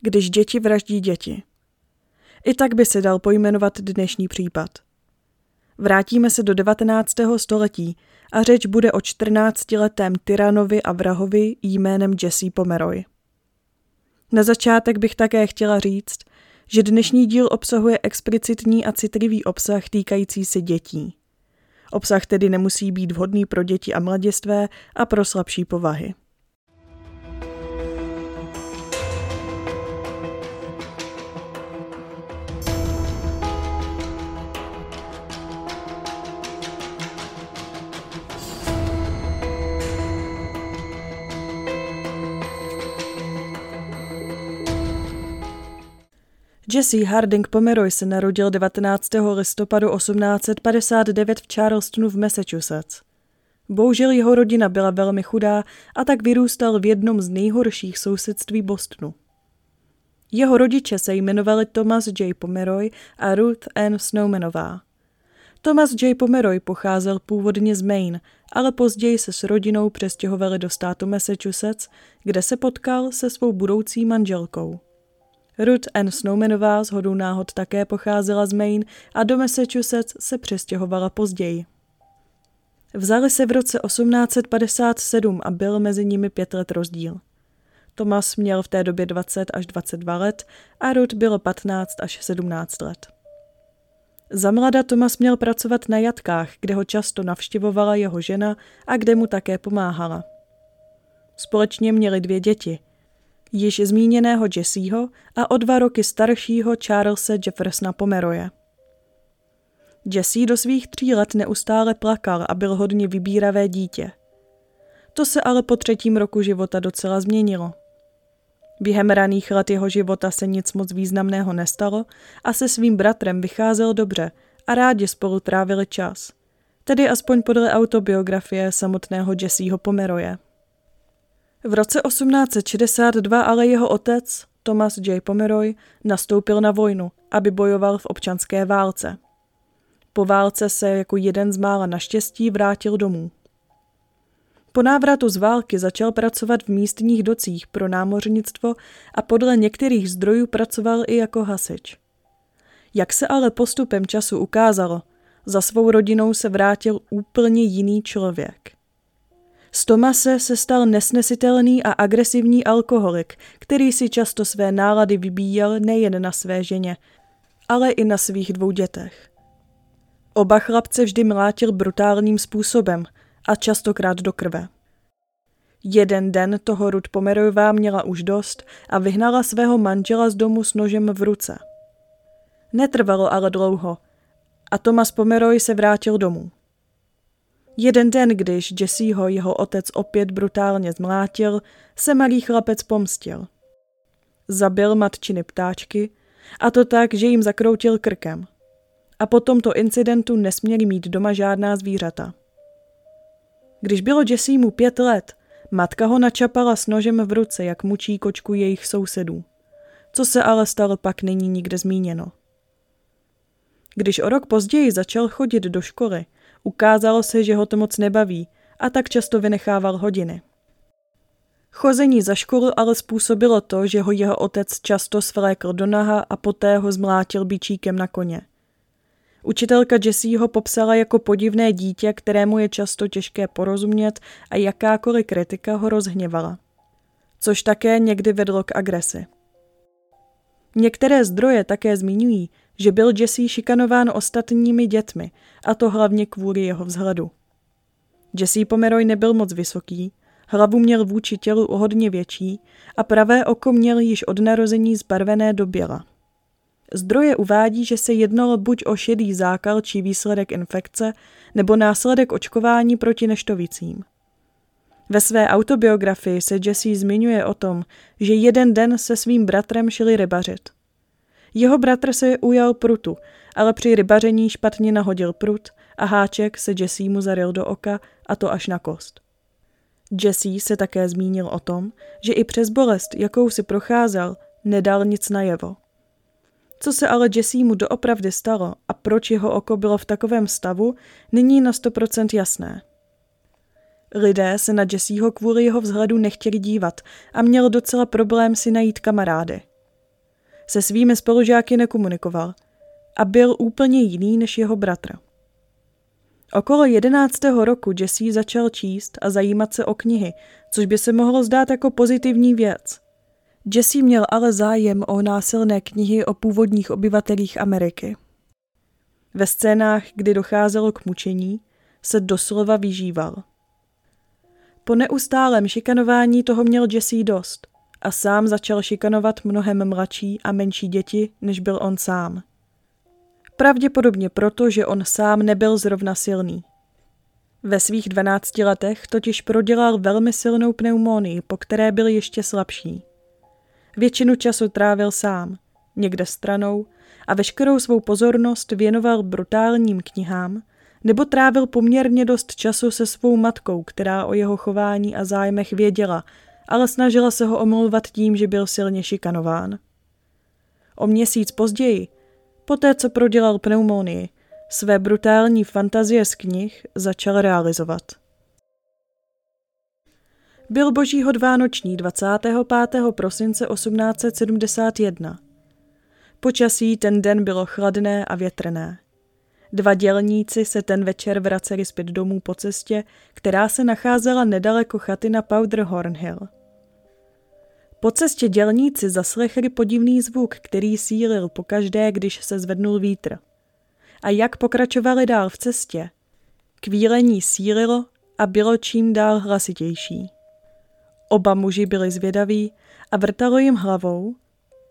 Když děti vraždí děti. I tak by se dal pojmenovat dnešní případ. Vrátíme se do 19. století a řeč bude o 14-letém tyranovi a vrahovi jménem Jesse Pomeroy. Na začátek bych také chtěla říct, že dnešní díl obsahuje explicitní a citlivý obsah týkající se dětí. Obsah tedy nemusí být vhodný pro děti a mladistvé a pro slabší povahy. Jesse Harding Pomeroy se narodil 19. listopadu 1859 v Charlestonu v Massachusetts. Bohužel jeho rodina byla velmi chudá a tak vyrůstal v jednom z nejhorších sousedství Bostonu. Jeho rodiče se jmenovali Thomas J. Pomeroy a Ruth N. Snowmanová. Thomas J. Pomeroy pocházel původně z Maine, ale později se s rodinou přestěhovali do státu Massachusetts, kde se potkal se svou budoucí manželkou. Ruth Ann Snowmanová z hodou náhod také pocházela z Maine a do Massachusetts se přestěhovala později. Vzali se v roce 1857 a byl mezi nimi pět let rozdíl. Thomas měl v té době 20 až 22 let a Ruth bylo 15 až 17 let. Za mlada Thomas měl pracovat na jatkách, kde ho často navštěvovala jeho žena a kde mu také pomáhala. Společně měli dvě děti – již zmíněného Jesseho a o dva roky staršího Charlesa Jeffersona Pomeroje. Jesse do svých tří let neustále plakal a byl hodně vybíravé dítě. To se ale po třetím roku života docela změnilo. Během raných let jeho života se nic moc významného nestalo a se svým bratrem vycházel dobře a rádi spolu trávili čas. Tedy aspoň podle autobiografie samotného Jesseho Pomeroje. V roce 1862 ale jeho otec, Thomas J. Pomeroy, nastoupil na vojnu, aby bojoval v občanské válce. Po válce se jako jeden z mála naštěstí vrátil domů. Po návratu z války začal pracovat v místních docích pro námořnictvo a podle některých zdrojů pracoval i jako hasič. Jak se ale postupem času ukázalo, za svou rodinou se vrátil úplně jiný člověk. Z Tomase se stal nesnesitelný a agresivní alkoholik, který si často své nálady vybíjel nejen na své ženě, ale i na svých dvou dětech. Oba chlapce vždy mlátil brutálním způsobem a častokrát do krve. Jeden den toho Rud Pomerojová měla už dost a vyhnala svého manžela z domu s nožem v ruce. Netrvalo ale dlouho a Tomas Pomeroj se vrátil domů. Jeden den, když Jesseho jeho otec opět brutálně zmlátil, se malý chlapec pomstil. Zabil matčiny ptáčky, a to tak, že jim zakroutil krkem. A po tomto incidentu nesměli mít doma žádná zvířata. Když bylo Jessemu pět let, matka ho načapala s nožem v ruce, jak mučí kočku jejich sousedů. Co se ale stalo, pak není nikde zmíněno. Když o rok později začal chodit do školy, Ukázalo se, že ho to moc nebaví a tak často vynechával hodiny. Chození za školu ale způsobilo to, že ho jeho otec často svlékl do naha a poté ho zmlátil bičíkem na koně. Učitelka Jessie ho popsala jako podivné dítě, kterému je často těžké porozumět a jakákoliv kritika ho rozhněvala. Což také někdy vedlo k agresi. Některé zdroje také zmiňují, že byl Jesse šikanován ostatními dětmi, a to hlavně kvůli jeho vzhledu. Jesse Pomeroy nebyl moc vysoký, hlavu měl vůči tělu o hodně větší a pravé oko měl již od narození zbarvené do běla. Zdroje uvádí, že se jednalo buď o šedý zákal či výsledek infekce, nebo následek očkování proti neštovicím. Ve své autobiografii se Jesse zmiňuje o tom, že jeden den se svým bratrem šli rybařit. Jeho bratr se ujal prutu, ale při rybaření špatně nahodil prut a háček se Jesse mu zaril do oka a to až na kost. Jesse se také zmínil o tom, že i přes bolest, jakou si procházel, nedal nic najevo. Co se ale Jesse mu doopravdy stalo a proč jeho oko bylo v takovém stavu, není na 100% jasné. Lidé se na Jesseho kvůli jeho vzhledu nechtěli dívat a měl docela problém si najít kamarády – Se svými spolužáky nekomunikoval a byl úplně jiný než jeho bratr. Okolo jedenáctého roku Jesse začal číst a zajímat se o knihy, což by se mohlo zdát jako pozitivní věc. Jesse měl ale zájem o násilné knihy o původních obyvatelích Ameriky. Ve scénách, kdy docházelo k mučení, se doslova vyžíval. Po neustálém šikanování toho měl Jesse dost a sám začal šikanovat mnohem mladší a menší děti, než byl on sám. Pravděpodobně proto, že on sám nebyl zrovna silný. Ve svých 12 letech totiž prodělal velmi silnou pneumonii, po které byl ještě slabší. Většinu času trávil sám, někde stranou, a veškerou svou pozornost věnoval brutálním knihám, nebo trávil poměrně dost času se svou matkou, která o jeho chování a zájmech věděla, ale snažila se ho omlouvat tím, že byl silně šikanován. O měsíc později, poté co prodělal pneumonii, své brutální fantazie z knih začal realizovat. Byl božího dvánoční 25. prosince 1871. Počasí ten den bylo chladné a větrné. Dva dělníci se ten večer vraceli zpět domů po cestě, která se nacházela nedaleko chaty na Powderhorn Hill. Po cestě dělníci zaslechli podivný zvuk, který sílil pokaždé, když se zvednul vítr. A jak pokračovali dál v cestě? Kvílení sílilo a bylo čím dál hlasitější. Oba muži byli zvědaví a vrtalo jim hlavou,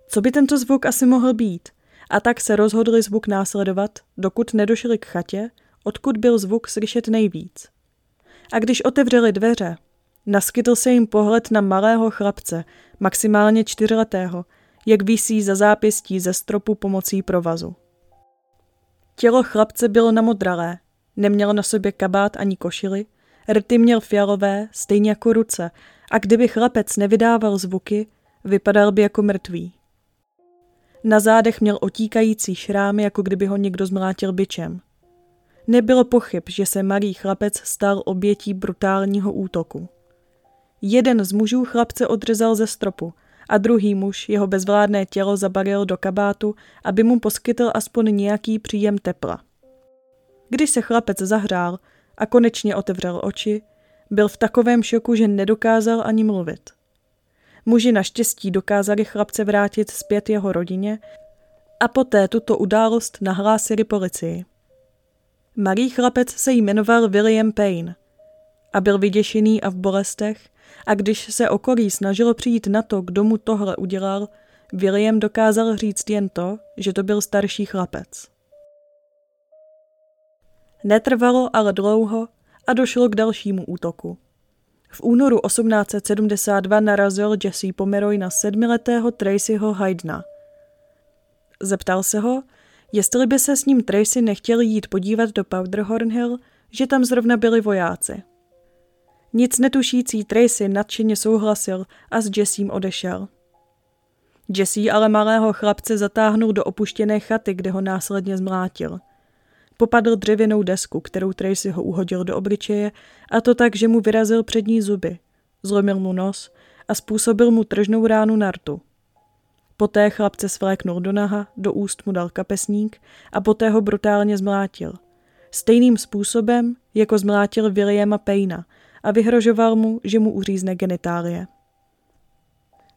co by tento zvuk asi mohl být, a tak se rozhodli zvuk následovat, dokud nedošli k chatě, odkud byl zvuk slyšet nejvíc. A když otevřeli dveře, naskytl se jim pohled na malého chlapce, maximálně čtyřletého, jak visí za zápěstí ze stropu pomocí provazu. Tělo chlapce bylo namodralé, neměl na sobě kabát ani košily, rty měl fialové, stejně jako ruce, a kdyby chlapec nevydával zvuky, vypadal by jako mrtvý. Na zádech měl otíkající šrámy, jako kdyby ho někdo zmlátil byčem. Nebylo pochyb, že se malý chlapec stal obětí brutálního útoku. Jeden z mužů chlapce odřezal ze stropu a druhý muž jeho bezvládné tělo zabaril do kabátu, aby mu poskytl aspoň nějaký příjem tepla. Když se chlapec zahřál a konečně otevřel oči, byl v takovém šoku, že nedokázal ani mluvit. Muži naštěstí dokázali chlapce vrátit zpět jeho rodině a poté tuto událost nahlásili policii. Malý chlapec se jmenoval William Payne a byl vyděšený a v bolestech a když se okolí snažilo přijít na to, kdo mu tohle udělal, William dokázal říct jen to, že to byl starší chlapec. Netrvalo ale dlouho a došlo k dalšímu útoku. V únoru 1872 narazil Jesse Pomeroy na sedmiletého Tracyho Hydna. Zeptal se ho, jestli by se s ním Tracy nechtěl jít podívat do Powderhorn Hill, že tam zrovna byli vojáci. Nic netušící Tracy nadšeně souhlasil a s Jessím odešel. Jesse ale malého chlapce zatáhnul do opuštěné chaty, kde ho následně zmlátil – Popadl dřevěnou desku, kterou Tracy ho uhodil do obličeje, a to tak, že mu vyrazil přední zuby. Zlomil mu nos a způsobil mu tržnou ránu na rtu. Poté chlapce svléknul do naha, do úst mu dal kapesník a poté ho brutálně zmlátil. Stejným způsobem, jako zmlátil Williama Payna a vyhrožoval mu, že mu uřízne genitálie.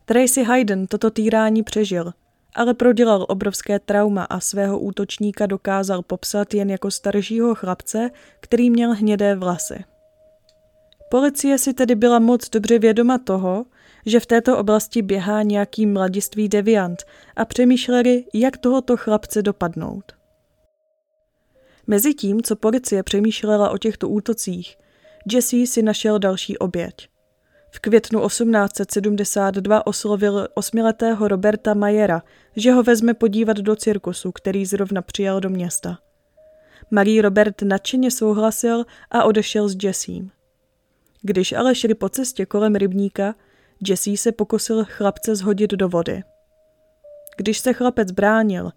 Tracy Hayden toto týrání přežil ale prodělal obrovské trauma a svého útočníka dokázal popsat jen jako staršího chlapce, který měl hnědé vlasy. Policie si tedy byla moc dobře vědoma toho, že v této oblasti běhá nějaký mladiství deviant a přemýšleli, jak tohoto chlapce dopadnout. Mezitím, co policie přemýšlela o těchto útocích, Jesse si našel další oběť. V květnu 1872 oslovil osmiletého Roberta Majera, že ho vezme podívat do cirkusu, který zrovna přijel do města. Malý Robert nadšeně souhlasil a odešel s Jessím. Když ale šli po cestě kolem rybníka, Jesse se pokusil chlapce zhodit do vody. Když se chlapec bránil,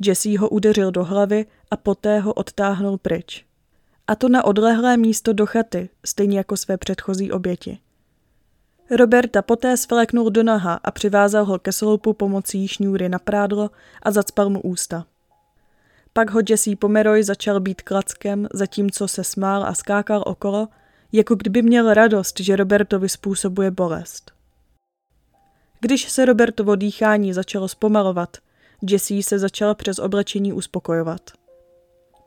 Jesse ho udeřil do hlavy a poté ho odtáhnul pryč. A to na odlehlé místo do chaty, stejně jako své předchozí oběti. Roberta poté svléknul do naha a přivázal ho ke sloupu pomocí šňůry na prádlo a zacpal mu ústa. Pak ho Jesse Pomeroy začal být klackem, zatímco se smál a skákal okolo, jako kdyby měl radost, že Robertovi způsobuje bolest. Když se Robertovo dýchání začalo zpomalovat, Jesse se začal přes oblečení uspokojovat.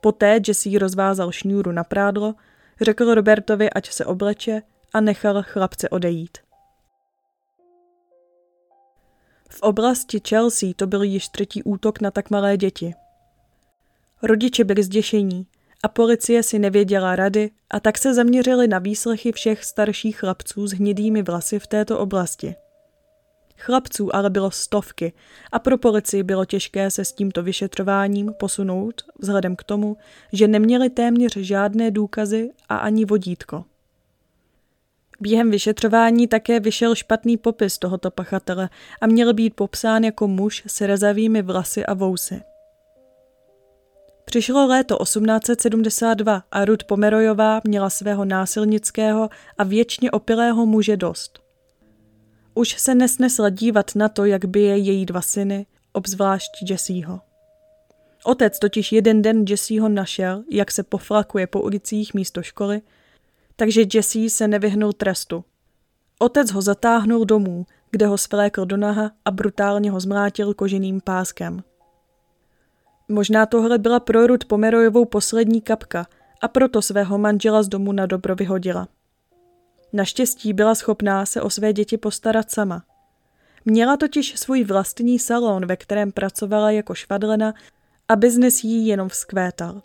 Poté Jesse rozvázal šňůru na prádlo, řekl Robertovi, ať se obleče a nechal chlapce odejít. V oblasti Chelsea to byl již třetí útok na tak malé děti. Rodiče byli zděšení a policie si nevěděla rady a tak se zaměřili na výslechy všech starších chlapců s hnědými vlasy v této oblasti. Chlapců ale bylo stovky a pro policii bylo těžké se s tímto vyšetřováním posunout vzhledem k tomu, že neměli téměř žádné důkazy a ani vodítko. Během vyšetřování také vyšel špatný popis tohoto pachatele a měl být popsán jako muž s rezavými vlasy a vousy. Přišlo léto 1872 a Ruth Pomerojová měla svého násilnického a věčně opilého muže dost. Už se nesnesla dívat na to, jak bije její dva syny, obzvlášť Jesseho. Otec totiž jeden den Jesseho našel, jak se poflakuje po ulicích místo školy, takže Jesse se nevyhnul trestu. Otec ho zatáhnul domů, kde ho svlékl do naha a brutálně ho zmlátil koženým páskem. Možná tohle byla pro Ruth Pomerojovou poslední kapka a proto svého manžela z domu na dobro vyhodila. Naštěstí byla schopná se o své děti postarat sama. Měla totiž svůj vlastní salon, ve kterém pracovala jako švadlena a biznes jí jenom vzkvétal.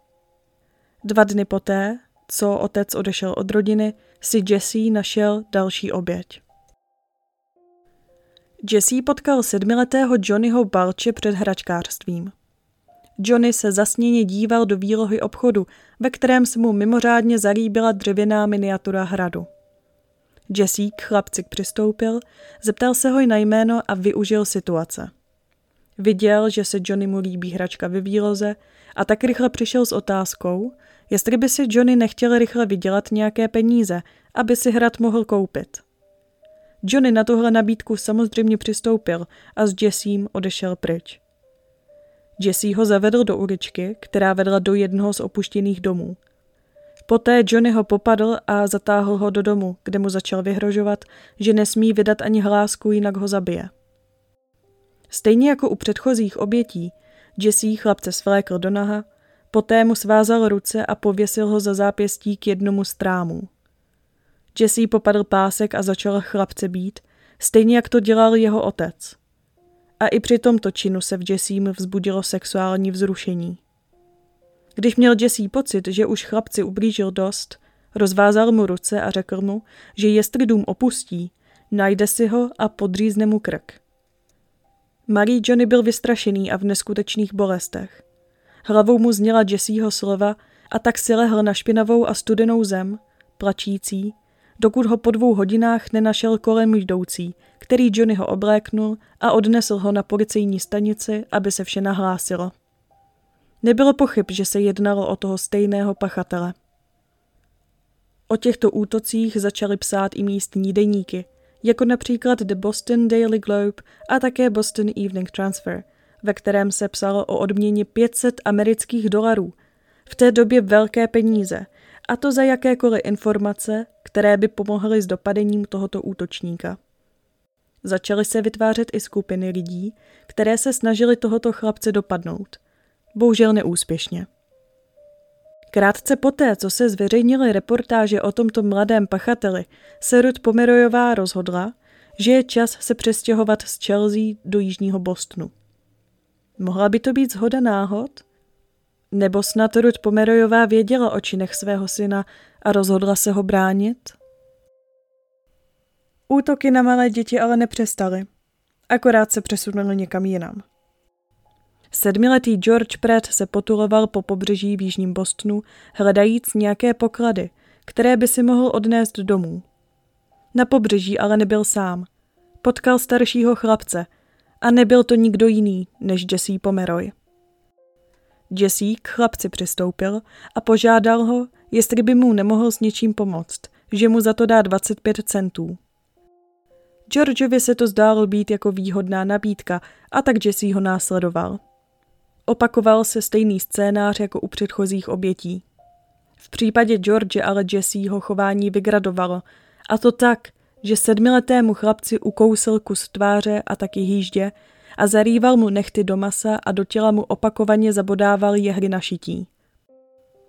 Dva dny poté, co otec odešel od rodiny, si Jesse našel další oběť. Jesse potkal sedmiletého Johnnyho Balče před hračkářstvím. Johnny se zasněně díval do výlohy obchodu, ve kterém se mu mimořádně zalíbila dřevěná miniatura hradu. Jesse k chlapci přistoupil, zeptal se ho na jméno a využil situace. Viděl, že se Johnny mu líbí hračka ve výloze a tak rychle přišel s otázkou, jestli by si Johnny nechtěl rychle vydělat nějaké peníze, aby si hrad mohl koupit. Johnny na tuhle nabídku samozřejmě přistoupil a s Jessím odešel pryč. Jesse ho zavedl do uličky, která vedla do jednoho z opuštěných domů. Poté Johnny ho popadl a zatáhl ho do domu, kde mu začal vyhrožovat, že nesmí vydat ani hlásku, jinak ho zabije. Stejně jako u předchozích obětí, Jesse chlapce svlékl do naha, poté mu svázal ruce a pověsil ho za zápěstí k jednomu z trámů. Jesse popadl pásek a začal chlapce být, stejně jak to dělal jeho otec. A i při tomto činu se v Jessím vzbudilo sexuální vzrušení. Když měl Jesse pocit, že už chlapci ublížil dost, rozvázal mu ruce a řekl mu, že jestli dům opustí, najde si ho a podřízne mu krk. Malý Johnny byl vystrašený a v neskutečných bolestech. Hlavou mu zněla Jesseho slova a tak si lehl na špinavou a studenou zem, plačící, dokud ho po dvou hodinách nenašel kolem jdoucí, který Johnnyho obléknul a odnesl ho na policejní stanici, aby se vše nahlásilo. Nebylo pochyb, že se jednalo o toho stejného pachatele. O těchto útocích začaly psát i místní deníky, jako například The Boston Daily Globe a také Boston Evening Transfer, ve kterém se psalo o odměně 500 amerických dolarů, v té době velké peníze, a to za jakékoliv informace, které by pomohly s dopadením tohoto útočníka. Začaly se vytvářet i skupiny lidí, které se snažili tohoto chlapce dopadnout – bohužel neúspěšně. Krátce poté, co se zveřejnily reportáže o tomto mladém pachateli, se Ruth Pomerojová rozhodla, že je čas se přestěhovat z Chelsea do jižního Bostonu. Mohla by to být zhoda náhod? Nebo snad Ruth Pomerojová věděla o činech svého syna a rozhodla se ho bránit? Útoky na malé děti ale nepřestaly. Akorát se přesunuly někam jinam. Sedmiletý George Pratt se potuloval po pobřeží v jižním Bostonu, hledajíc nějaké poklady, které by si mohl odnést domů. Na pobřeží ale nebyl sám. Potkal staršího chlapce a nebyl to nikdo jiný než Jesse Pomeroy. Jesse k chlapci přistoupil a požádal ho, jestli by mu nemohl s něčím pomoct, že mu za to dá 25 centů. Georgeovi se to zdálo být jako výhodná nabídka a tak Jesse ho následoval. Opakoval se stejný scénář jako u předchozích obětí. V případě George ale Jesseho chování vygradovalo, a to tak, že sedmiletému chlapci ukousil kus tváře a taky hýždě a zarýval mu nechty do masa a do těla mu opakovaně zabodával jehly na šití.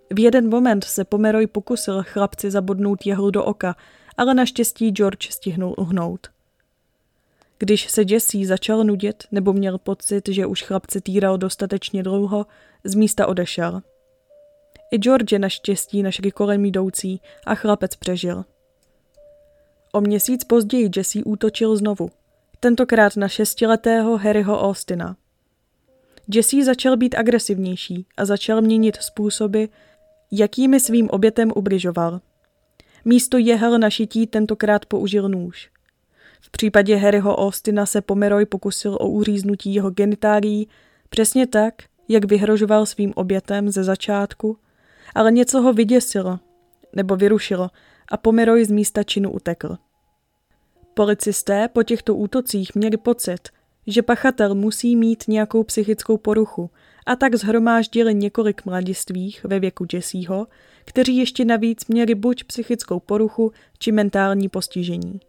V jeden moment se Pomeroy pokusil chlapci zabodnout jehlu do oka, ale naštěstí George stihnul uhnout. Když se Jesse začal nudit nebo měl pocit, že už chlapce týral dostatečně dlouho, z místa odešel. I George naštěstí našli kolem jdoucí a chlapec přežil. O měsíc později Jesse útočil znovu, tentokrát na šestiletého Harryho Austina. Jesse začal být agresivnější a začal měnit způsoby, jakými svým obětem ubližoval. Místo jehel na šití tentokrát použil nůž. V případě Harryho Austina se Pomeroy pokusil o uříznutí jeho genitálií přesně tak, jak vyhrožoval svým obětem ze začátku, ale něco ho vyděsilo nebo vyrušilo a Pomeroy z místa činu utekl. Policisté po těchto útocích měli pocit, že pachatel musí mít nějakou psychickou poruchu a tak zhromáždili několik mladistvých ve věku Jesseho, kteří ještě navíc měli buď psychickou poruchu či mentální postižení.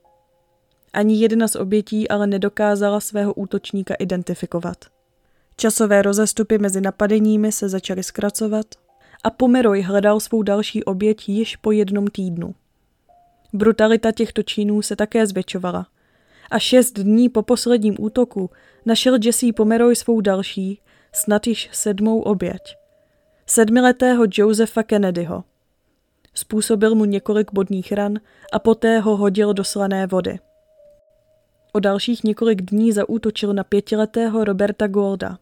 Ani jedna z obětí ale nedokázala svého útočníka identifikovat. Časové rozestupy mezi napadeními se začaly zkracovat a Pomeroy hledal svou další oběť již po jednom týdnu. Brutalita těchto činů se také zvětšovala. A šest dní po posledním útoku našel Jesse Pomeroy svou další, snad již sedmou oběť. Sedmiletého Josefa Kennedyho. Způsobil mu několik bodných ran a poté ho hodil do slané vody. O dalších několik dní zaútočil na pětiletého Roberta Golda.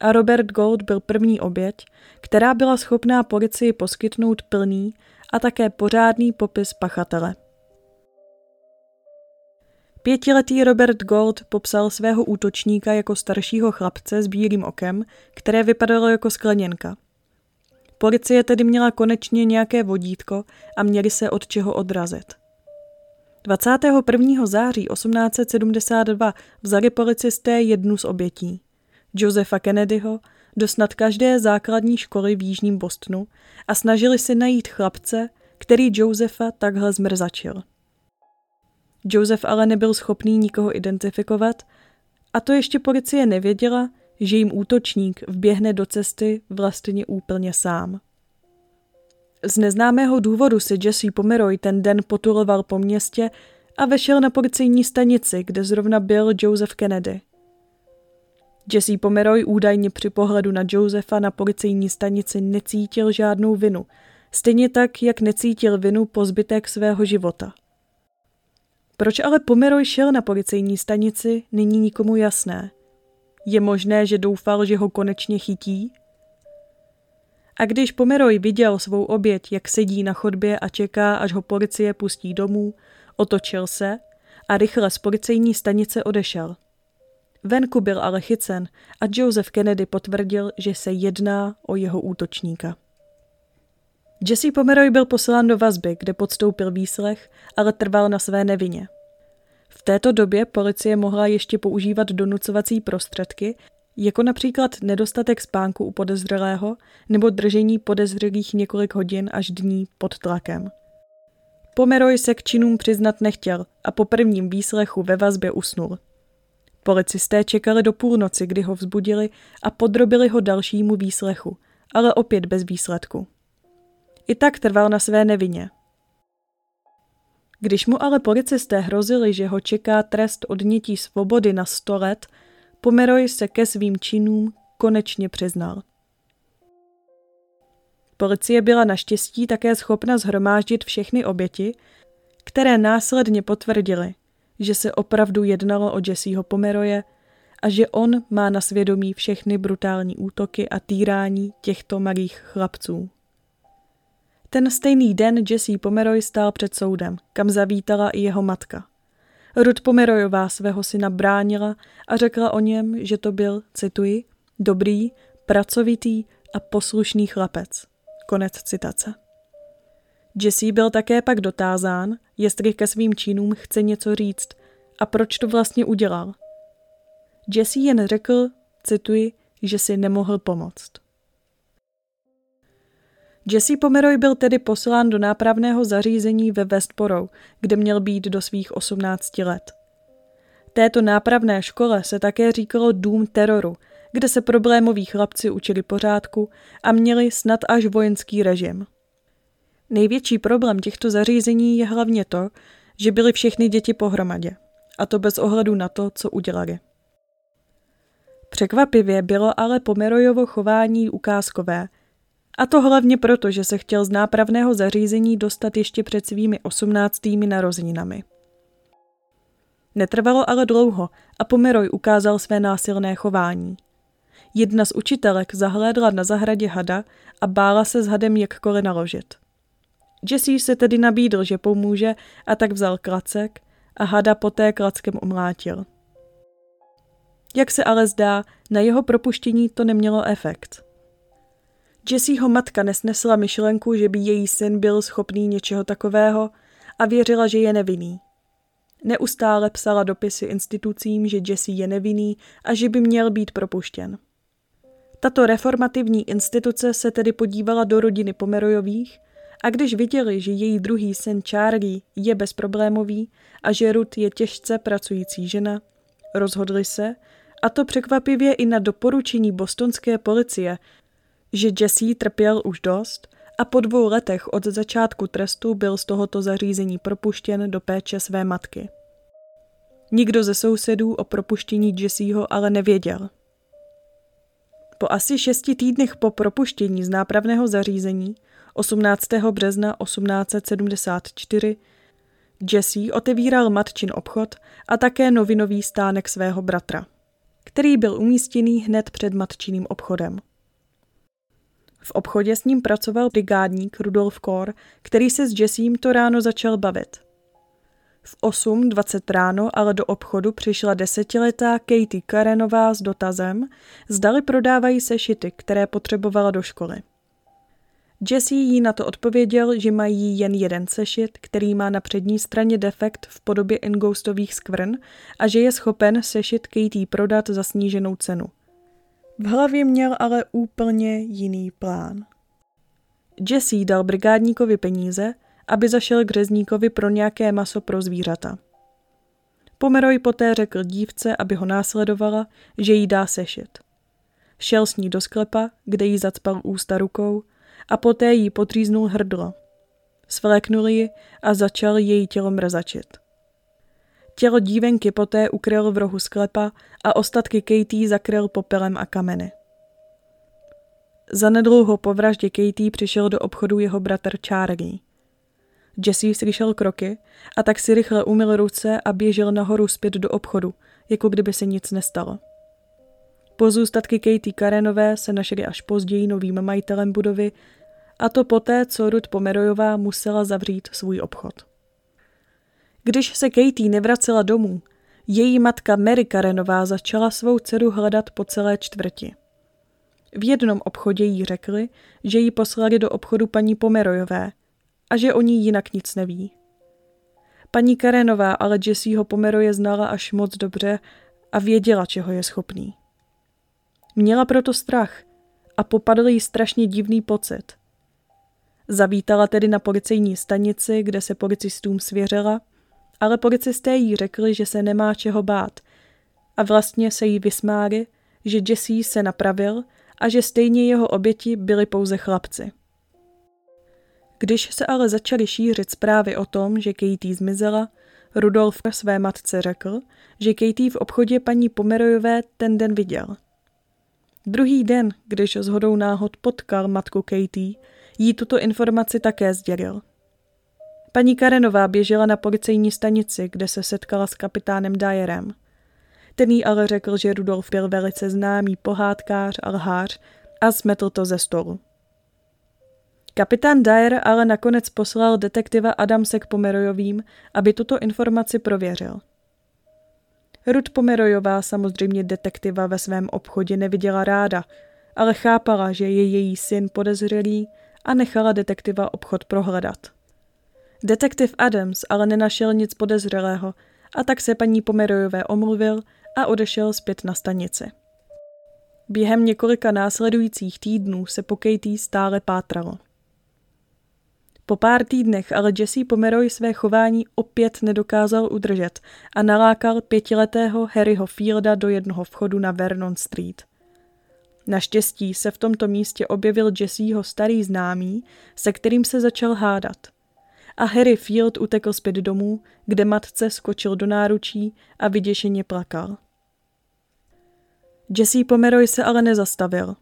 A Robert Gold byl první oběť, která byla schopná policii poskytnout plný a také pořádný popis pachatele. Pětiletý Robert Gold popsal svého útočníka jako staršího chlapce s bílým okem, které vypadalo jako skleněnka. Policie tedy měla konečně nějaké vodítko a měli se od čeho odrazit. 21. září 1872 vzali policisté jednu z obětí. Josefa Kennedyho do snad každé základní školy v Jižním Bostonu a snažili se najít chlapce, který Josefa takhle zmrzačil. Joseph ale nebyl schopný nikoho identifikovat a to ještě policie nevěděla, že jim útočník vběhne do cesty vlastně úplně sám. Z neznámého důvodu si Jesse Pomeroy ten den potuloval po městě a vešel na policejní stanici, kde zrovna byl Joseph Kennedy. Jesse Pomeroy údajně při pohledu na Josefa na policejní stanici necítil žádnou vinu, stejně tak, jak necítil vinu po zbytek svého života – proč ale Pomeroy šel na policejní stanici, není nikomu jasné. Je možné, že doufal, že ho konečně chytí? A když Pomeroy viděl svou oběť, jak sedí na chodbě a čeká, až ho policie pustí domů, otočil se a rychle z policejní stanice odešel. Venku byl ale chycen a Joseph Kennedy potvrdil, že se jedná o jeho útočníka. Jesse Pomeroy byl poslán do vazby, kde podstoupil výslech, ale trval na své nevině. V této době policie mohla ještě používat donucovací prostředky, jako například nedostatek spánku u podezřelého nebo držení podezřelých několik hodin až dní pod tlakem. Pomeroy se k činům přiznat nechtěl a po prvním výslechu ve vazbě usnul. Policisté čekali do půlnoci, kdy ho vzbudili a podrobili ho dalšímu výslechu, ale opět bez výsledku. I tak trval na své nevině. Když mu ale policisté hrozili, že ho čeká trest odnětí svobody na sto let, Pomeroy se ke svým činům konečně přiznal. Policie byla naštěstí také schopna zhromáždit všechny oběti, které následně potvrdili, že se opravdu jednalo o Jesseho Pomeroje a že on má na svědomí všechny brutální útoky a týrání těchto malých chlapců. Ten stejný den Jesse Pomeroy stál před soudem, kam zavítala i jeho matka. Ruth Pomerojová svého syna bránila a řekla o něm, že to byl, cituji, dobrý, pracovitý a poslušný chlapec. Konec citace. Jesse byl také pak dotázán, jestli ke svým činům chce něco říct a proč to vlastně udělal. Jesse jen řekl, cituji, že si nemohl pomoct. Jesse Pomeroy byl tedy poslán do nápravného zařízení ve Westboro, kde měl být do svých 18 let. Této nápravné škole se také říkalo Dům teroru, kde se problémoví chlapci učili pořádku a měli snad až vojenský režim. Největší problém těchto zařízení je hlavně to, že byly všechny děti pohromadě, a to bez ohledu na to, co udělali. Překvapivě bylo ale Pomerojovo chování ukázkové, a to hlavně proto, že se chtěl z nápravného zařízení dostat ještě před svými osmnáctými narozeninami. Netrvalo ale dlouho a Pomeroj ukázal své násilné chování. Jedna z učitelek zahlédla na zahradě hada a bála se s hadem jakkoliv naložit. Jesse se tedy nabídl, že pomůže a tak vzal klacek a hada poté klackem umlátil. Jak se ale zdá, na jeho propuštění to nemělo efekt. Jesseho matka nesnesla myšlenku, že by její syn byl schopný něčeho takového a věřila, že je nevinný. Neustále psala dopisy institucím, že Jesse je nevinný a že by měl být propuštěn. Tato reformativní instituce se tedy podívala do rodiny Pomerojových a když viděli, že její druhý syn Charlie je bezproblémový a že Ruth je těžce pracující žena, rozhodli se, a to překvapivě i na doporučení bostonské policie, že Jesse trpěl už dost a po dvou letech od začátku trestu byl z tohoto zařízení propuštěn do péče své matky. Nikdo ze sousedů o propuštění Jesseho ale nevěděl. Po asi šesti týdnech po propuštění z nápravného zařízení 18. března 1874 Jesse otevíral matčin obchod a také novinový stánek svého bratra, který byl umístěný hned před matčiným obchodem. V obchodě s ním pracoval brigádník Rudolf Kor, který se s Jessím to ráno začal bavit. V 8.20 ráno ale do obchodu přišla desetiletá Katie Karenová s dotazem, zdali prodávají sešity, které potřebovala do školy. Jesse jí na to odpověděl, že mají jen jeden sešit, který má na přední straně defekt v podobě ingoustových skvrn a že je schopen sešit Katie prodat za sníženou cenu. V hlavě měl ale úplně jiný plán. Jesse dal brigádníkovi peníze, aby zašel k řezníkovi pro nějaké maso pro zvířata. Pomeroj poté řekl dívce, aby ho následovala, že jí dá sešit. Šel s ní do sklepa, kde jí zacpal ústa rukou a poté jí potříznul hrdlo. Svléknul ji a začal její tělo mrzačit. Tělo dívenky poté ukryl v rohu sklepa a ostatky Katie zakryl popelem a kameny. Zanedlouho po vraždě Katie přišel do obchodu jeho bratr Charlie. Jesse slyšel kroky a tak si rychle umyl ruce a běžel nahoru zpět do obchodu, jako kdyby se nic nestalo. Pozůstatky Katie Karenové se našly až později novým majitelem budovy a to poté, co Ruth Pomerojová musela zavřít svůj obchod. Když se Katie nevracela domů, její matka Mary Karenová začala svou dceru hledat po celé čtvrti. V jednom obchodě jí řekli, že ji poslali do obchodu paní Pomerojové a že o ní jinak nic neví. Paní Karenová ale Jesseho Pomeroje znala až moc dobře a věděla, čeho je schopný. Měla proto strach a popadl jí strašně divný pocit. Zavítala tedy na policejní stanici, kde se policistům svěřila, ale policisté jí řekli, že se nemá čeho bát a vlastně se jí vysmáli, že Jesse se napravil a že stejně jeho oběti byli pouze chlapci. Když se ale začaly šířit zprávy o tom, že Katie zmizela, Rudolf své matce řekl, že Katie v obchodě paní Pomerojové ten den viděl. Druhý den, když s hodou náhod potkal matku Katie, jí tuto informaci také sdělil. Paní Karenová běžela na policejní stanici, kde se setkala s kapitánem Dyerem. Ten jí ale řekl, že Rudolf byl velice známý pohádkář a lhář a smetl to ze stolu. Kapitán Dyer ale nakonec poslal detektiva Adamse k Pomerojovým, aby tuto informaci prověřil. Ruth Pomerojová samozřejmě detektiva ve svém obchodě neviděla ráda, ale chápala, že je její syn podezřelý a nechala detektiva obchod prohledat. Detektiv Adams ale nenašel nic podezřelého a tak se paní Pomerojové omluvil a odešel zpět na stanici. Během několika následujících týdnů se po Katie stále pátralo. Po pár týdnech ale Jesse Pomeroy své chování opět nedokázal udržet a nalákal pětiletého Harryho Fielda do jednoho vchodu na Vernon Street. Naštěstí se v tomto místě objevil Jesseho starý známý, se kterým se začal hádat. A Harry Field utekl zpět domů, kde matce skočil do náručí a vyděšeně plakal. Jesse Pomeroy se ale nezastavil.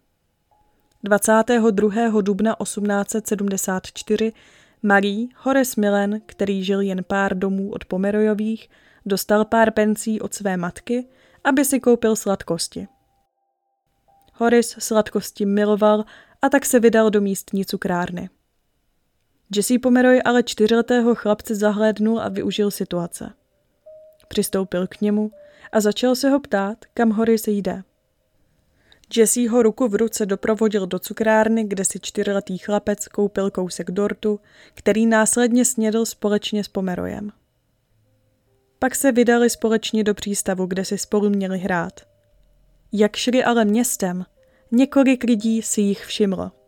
22. dubna 1874 Marie Horace Millen, který žil jen pár domů od Pomerojových, dostal pár pencí od své matky, aby si koupil sladkosti. Horace sladkosti miloval a tak se vydal do místní cukrárny. Jesse Pomeroy ale čtyřletého chlapce zahlédnul a využil situace. Přistoupil k němu a začal se ho ptát, kam Horace jde. Jesse ho ruku v ruce doprovodil do cukrárny, kde si čtyřletý chlapec koupil kousek dortu, který následně snědl společně s Pomerojem. Pak se vydali společně do přístavu, kde si spolu měli hrát. Jak šli ale městem, několik lidí si jich všimlo.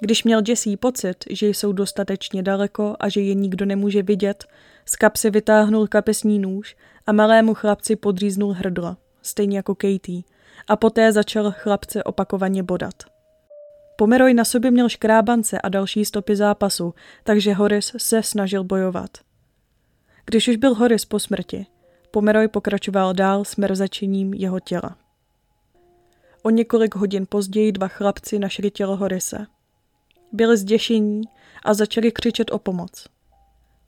Když měl Jesse pocit, že jsou dostatečně daleko a že je nikdo nemůže vidět, z kapsy vytáhnul kapesní nůž a malému chlapci podříznul hrdlo, stejně jako Katie – a poté začal chlapce opakovaně bodat. Pomeroj na sobě měl škrábance a další stopy zápasu, takže Horis se snažil bojovat. Když už byl Horis po smrti, Pomeroj pokračoval dál s mrzačením jeho těla. O několik hodin později dva chlapci našli tělo Horise. Byli zděšení a začali křičet o pomoc.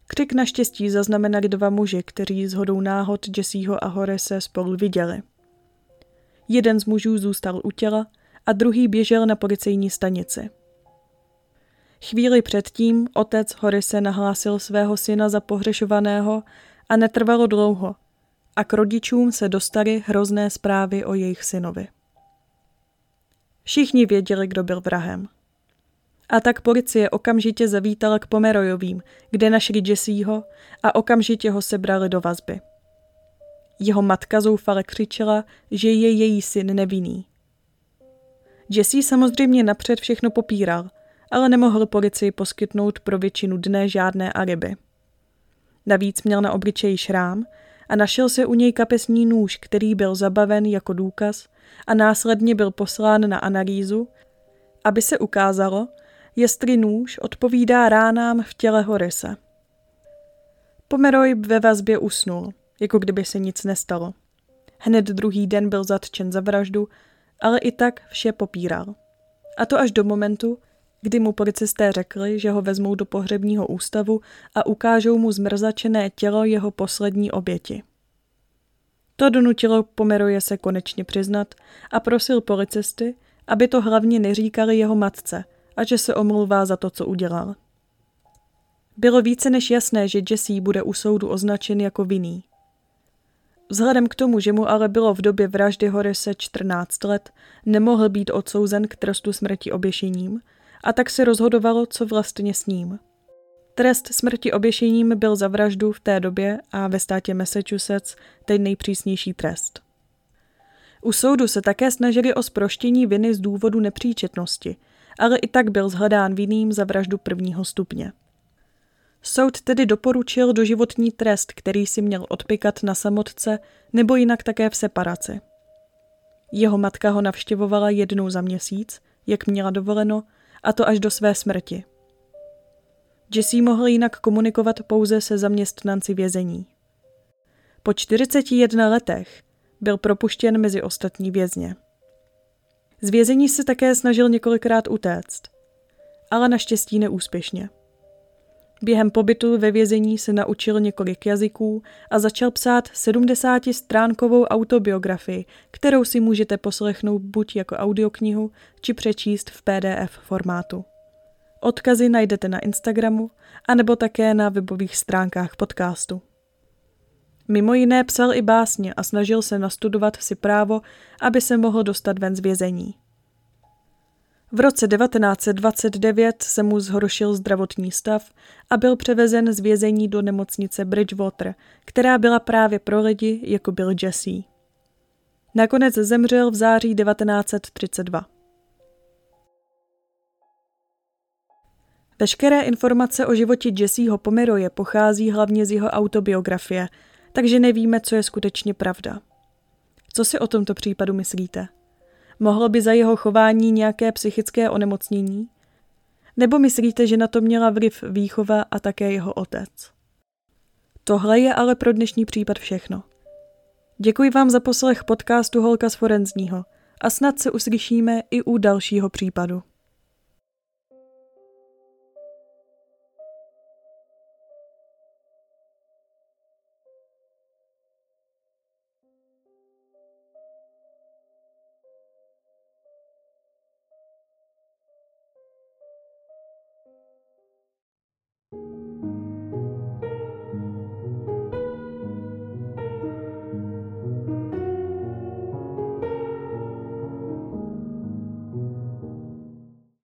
Křik naštěstí zaznamenali dva muži, kteří z hodou náhod Jesseho a Horise spolu viděli. Jeden z mužů zůstal u těla a druhý běžel na policejní stanici. Chvíli předtím otec Horise nahlásil svého syna za pohřešovaného a netrvalo dlouho a k rodičům se dostaly hrozné zprávy o jejich synovi. Všichni věděli, kdo byl vrahem. A tak policie okamžitě zavítala k Pomerojovým, kde našli Jesseho a okamžitě ho sebrali do vazby. Jeho matka zoufale křičela, že je její syn nevinný. Jesse samozřejmě napřed všechno popíral, ale nemohl policii poskytnout pro většinu dne žádné alibi. Navíc měl na obličeji šrám a našel se u něj kapesní nůž, který byl zabaven jako důkaz a následně byl poslán na analýzu, aby se ukázalo, jestli nůž odpovídá ránám v těle Horise. Pomeroy ve vazbě usnul jako kdyby se nic nestalo. Hned druhý den byl zatčen za vraždu, ale i tak vše popíral. A to až do momentu, kdy mu policisté řekli, že ho vezmou do pohřebního ústavu a ukážou mu zmrzačené tělo jeho poslední oběti. To donutilo Pomeroje se konečně přiznat a prosil policisty, aby to hlavně neříkali jeho matce a že se omlouvá za to, co udělal. Bylo více než jasné, že Jesse bude u soudu označen jako vinný. Vzhledem k tomu, že mu ale bylo v době vraždy Horise 14 let, nemohl být odsouzen k trestu smrti oběšením a tak se rozhodovalo, co vlastně s ním. Trest smrti oběšením byl za vraždu v té době a ve státě Massachusetts ten nejpřísnější trest. U soudu se také snažili o sproštění viny z důvodu nepříčetnosti, ale i tak byl zhledán vinným za vraždu prvního stupně. Soud tedy doporučil doživotní trest, který si měl odpikat na samotce nebo jinak také v separaci. Jeho matka ho navštěvovala jednou za měsíc, jak měla dovoleno, a to až do své smrti. Jesse mohl jinak komunikovat pouze se zaměstnanci vězení. Po 41 letech byl propuštěn mezi ostatní vězně. Z vězení se také snažil několikrát utéct, ale naštěstí neúspěšně. Během pobytu ve vězení se naučil několik jazyků a začal psát 70-stránkovou autobiografii, kterou si můžete poslechnout buď jako audioknihu, či přečíst v PDF formátu. Odkazy najdete na Instagramu, anebo také na webových stránkách podcastu. Mimo jiné psal i básně a snažil se nastudovat si právo, aby se mohl dostat ven z vězení. V roce 1929 se mu zhoršil zdravotní stav a byl převezen z vězení do nemocnice Bridgewater, která byla právě pro lidi, jako byl Jesse. Nakonec zemřel v září 1932. Veškeré informace o životě Jesseho Pomeroje pochází hlavně z jeho autobiografie, takže nevíme, co je skutečně pravda. Co si o tomto případu myslíte? Mohlo by za jeho chování nějaké psychické onemocnění? Nebo myslíte, že na to měla vliv výchova a také jeho otec? Tohle je ale pro dnešní případ všechno. Děkuji vám za poslech podcastu Holka z Forenzního a snad se uslyšíme i u dalšího případu.